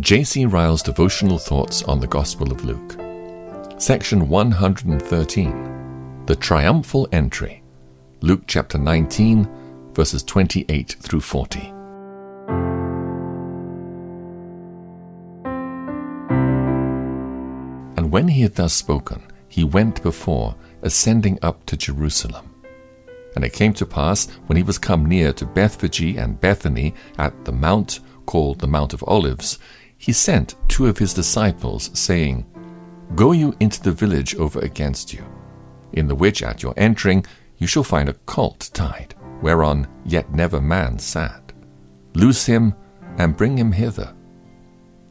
J.C. Ryle's devotional thoughts on the Gospel of Luke. Section 113 The Triumphal Entry. Luke chapter 19, verses 28 through 40. And when he had thus spoken, he went before, ascending up to Jerusalem. And it came to pass, when he was come near to Bethphage and Bethany at the mount called the Mount of Olives, he sent two of his disciples, saying, Go you into the village over against you, in the which at your entering you shall find a colt tied, whereon yet never man sat. Loose him and bring him hither.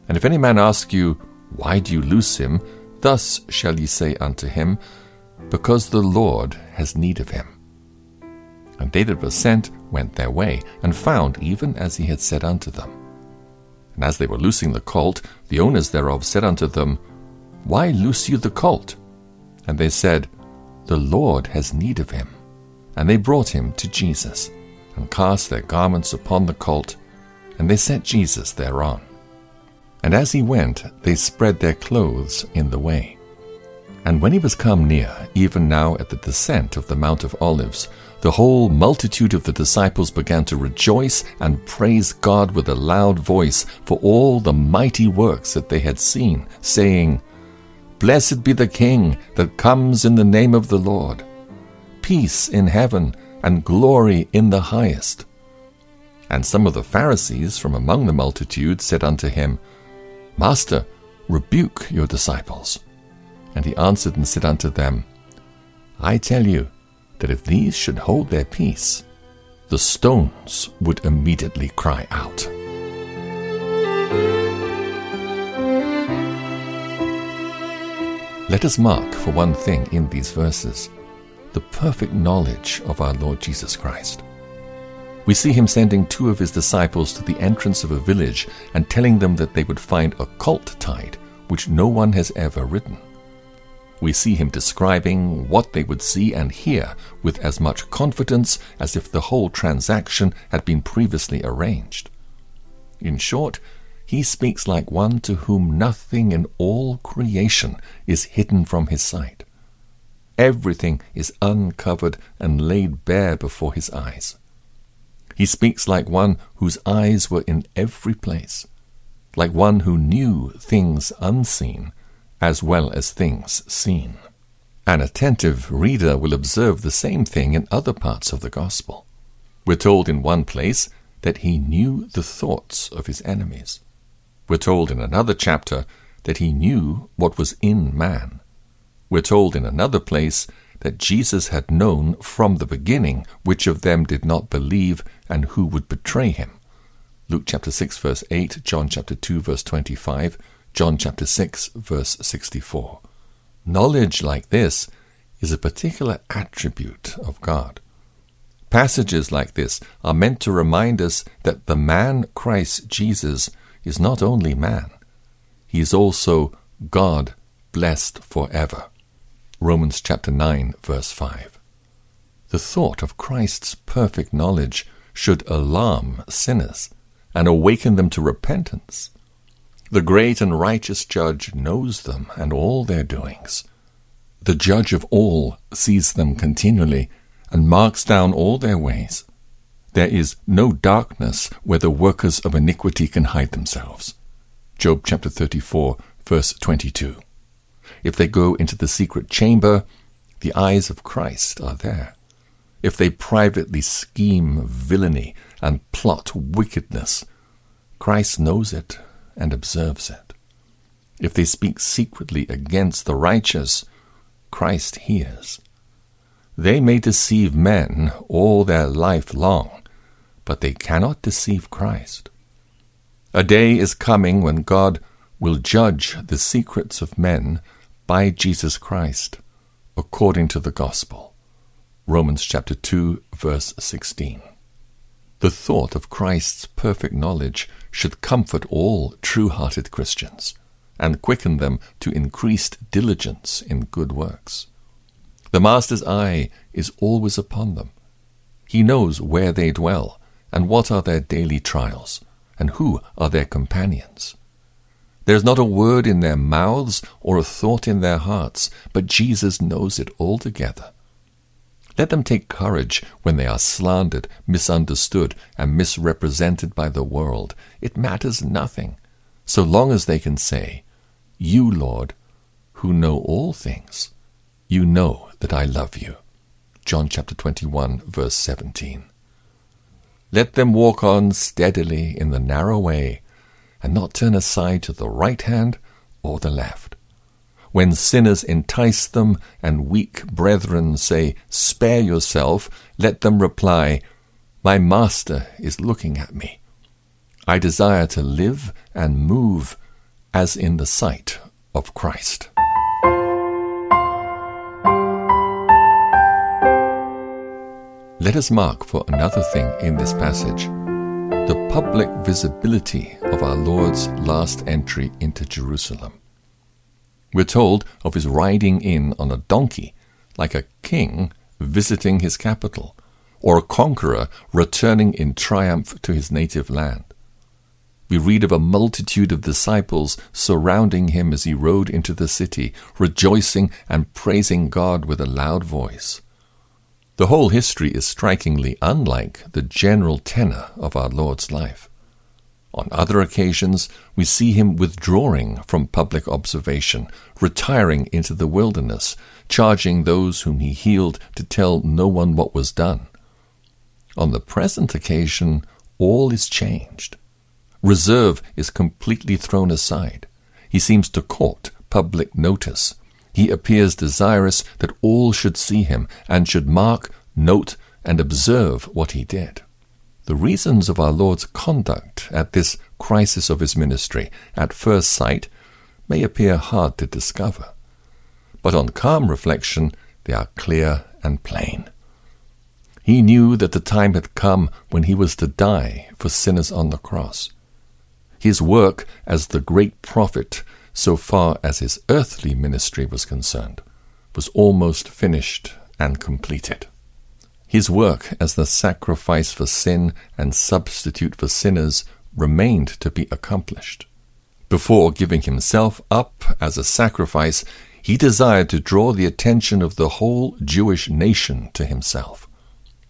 And if any man ask you, Why do you loose him? Thus shall ye say unto him, Because the Lord has need of him. And they that were sent went their way, and found even as he had said unto them. And as they were loosing the colt, the owners thereof said unto them, Why loose you the colt? And they said, The Lord has need of him. And they brought him to Jesus, and cast their garments upon the colt, and they set Jesus thereon. And as he went, they spread their clothes in the way. And when he was come near, even now at the descent of the Mount of Olives, the whole multitude of the disciples began to rejoice and praise God with a loud voice for all the mighty works that they had seen, saying, Blessed be the King that comes in the name of the Lord. Peace in heaven and glory in the highest. And some of the Pharisees from among the multitude said unto him, Master, rebuke your disciples. And he answered and said unto them, I tell you that if these should hold their peace, the stones would immediately cry out. Let us mark for one thing in these verses the perfect knowledge of our Lord Jesus Christ. We see him sending two of his disciples to the entrance of a village and telling them that they would find a colt tied, which no one has ever ridden. We see him describing what they would see and hear with as much confidence as if the whole transaction had been previously arranged. In short, he speaks like one to whom nothing in all creation is hidden from his sight. Everything is uncovered and laid bare before his eyes. He speaks like one whose eyes were in every place, like one who knew things unseen as well as things seen. An attentive reader will observe the same thing in other parts of the Gospel. We're told in one place that he knew the thoughts of his enemies. We're told in another chapter that he knew what was in man. We're told in another place that Jesus had known from the beginning which of them did not believe and who would betray him. Luke chapter 6 verse 8, John chapter 2 verse 25, John chapter 6 verse 64. Knowledge like this is a particular attribute of God. Passages like this are meant to remind us that the man Christ Jesus is not only man, he is also God blessed forever. Romans chapter 9 verse 5. The thought of Christ's perfect knowledge should alarm sinners and awaken them to repentance. The great and righteous judge knows them and all their doings. The judge of all sees them continually and marks down all their ways. There is no darkness where the workers of iniquity can hide themselves. Job chapter 34, verse 22. If they go into the secret chamber, the eyes of Christ are there. If they privately scheme villainy and plot wickedness, Christ knows it and observes it. If they speak secretly against the righteous, Christ hears. They may deceive men all their life long, but they cannot deceive Christ. A day is coming when God will judge the secrets of men by Jesus Christ, according to the gospel. Romans chapter 2 verse 16. The thought of Christ's perfect knowledge should comfort all true hearted Christians and quicken them to increased diligence in good works. The Master's eye is always upon them. He knows where they dwell, and what are their daily trials, and who are their companions. There is not a word in their mouths or a thought in their hearts, but Jesus knows it altogether. Let them take courage when they are slandered, misunderstood, and misrepresented by the world. It matters nothing, so long as they can say, You, Lord, who know all things, you know that I love you. John chapter 21, verse 17. Let them walk on steadily in the narrow way and not turn aside to the right hand or the left. When sinners entice them and weak brethren say, Spare yourself, let them reply, My Master is looking at me. I desire to live and move as in the sight of Christ. Let us mark for another thing in this passage the public visibility of our Lord's last entry into Jerusalem. We're told of his riding in on a donkey, like a king visiting his capital, or a conqueror returning in triumph to his native land. We read of a multitude of disciples surrounding him as he rode into the city, rejoicing and praising God with a loud voice. The whole history is strikingly unlike the general tenor of our Lord's life. On other occasions, we see him withdrawing from public observation, retiring into the wilderness, charging those whom he healed to tell no one what was done. On the present occasion, all is changed. Reserve is completely thrown aside. He seems to court public notice. He appears desirous that all should see him and should mark, note, and observe what he did. The reasons of our Lord's conduct at this crisis of his ministry, at first sight, may appear hard to discover. But on calm reflection, they are clear and plain. He knew that the time had come when he was to die for sinners on the cross. His work as the great prophet so far as his earthly ministry was concerned, was almost finished and completed. His work as the sacrifice for sin and substitute for sinners remained to be accomplished. Before giving himself up as a sacrifice, he desired to draw the attention of the whole Jewish nation to himself.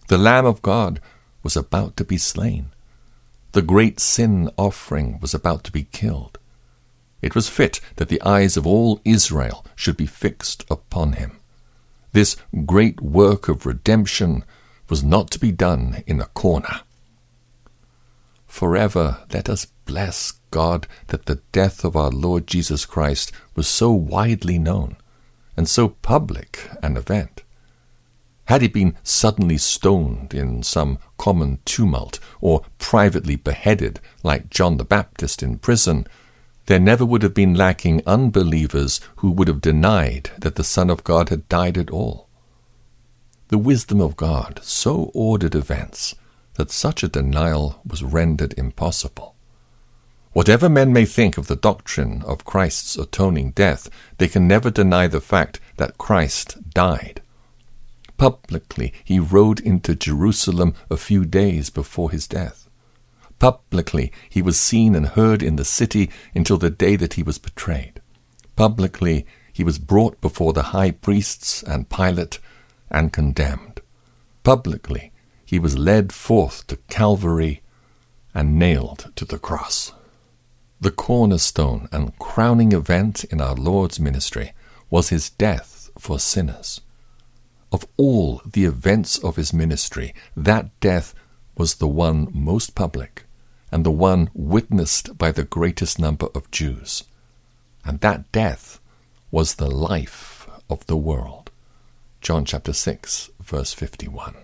The Lamb of God was about to be slain. The great sin offering was about to be killed. It was fit that the eyes of all Israel should be fixed upon him. This great work of redemption was not to be done in a corner. Forever let us bless God that the death of our Lord Jesus Christ was so widely known and so public an event. Had he been suddenly stoned in some common tumult, or privately beheaded like John the Baptist in prison, there never would have been lacking unbelievers who would have denied that the Son of God had died at all. The wisdom of God so ordered events that such a denial was rendered impossible. Whatever men may think of the doctrine of Christ's atoning death, they can never deny the fact that Christ died. Publicly, he rode into Jerusalem a few days before his death. Publicly, he was seen and heard in the city until the day that he was betrayed. Publicly, he was brought before the high priests and Pilate and condemned. Publicly, he was led forth to Calvary and nailed to the cross. The cornerstone and crowning event in our Lord's ministry was his death for sinners. Of all the events of his ministry, that death was the one most public and the one witnessed by the greatest number of Jews. And that death was the life of the world. John chapter 6, verse 51.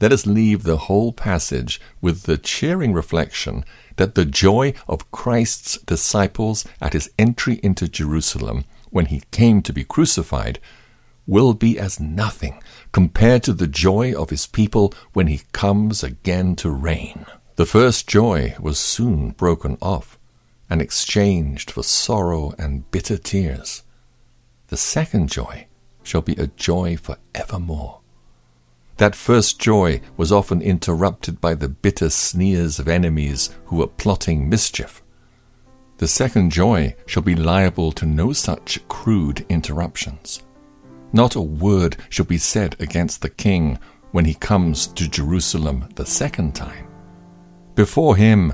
Let us leave the whole passage with the cheering reflection that the joy of Christ's disciples at his entry into Jerusalem when he came to be crucified will be as nothing compared to the joy of his people when he comes again to reign. The first joy was soon broken off and exchanged for sorrow and bitter tears. The second joy shall be a joy for evermore. That first joy was often interrupted by the bitter sneers of enemies who were plotting mischief. The second joy shall be liable to no such crude interruptions. Not a word shall be said against the king when he comes to Jerusalem the second time. Before him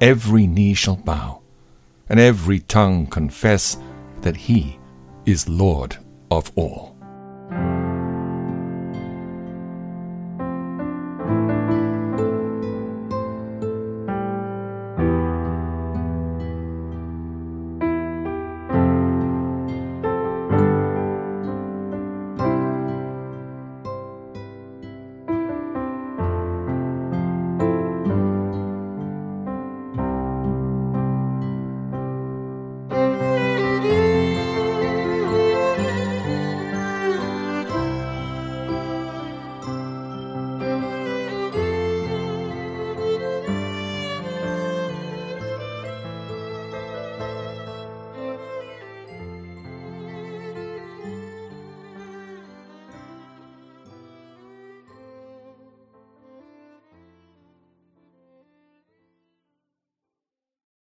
every knee shall bow, and every tongue confess that he is Lord of all.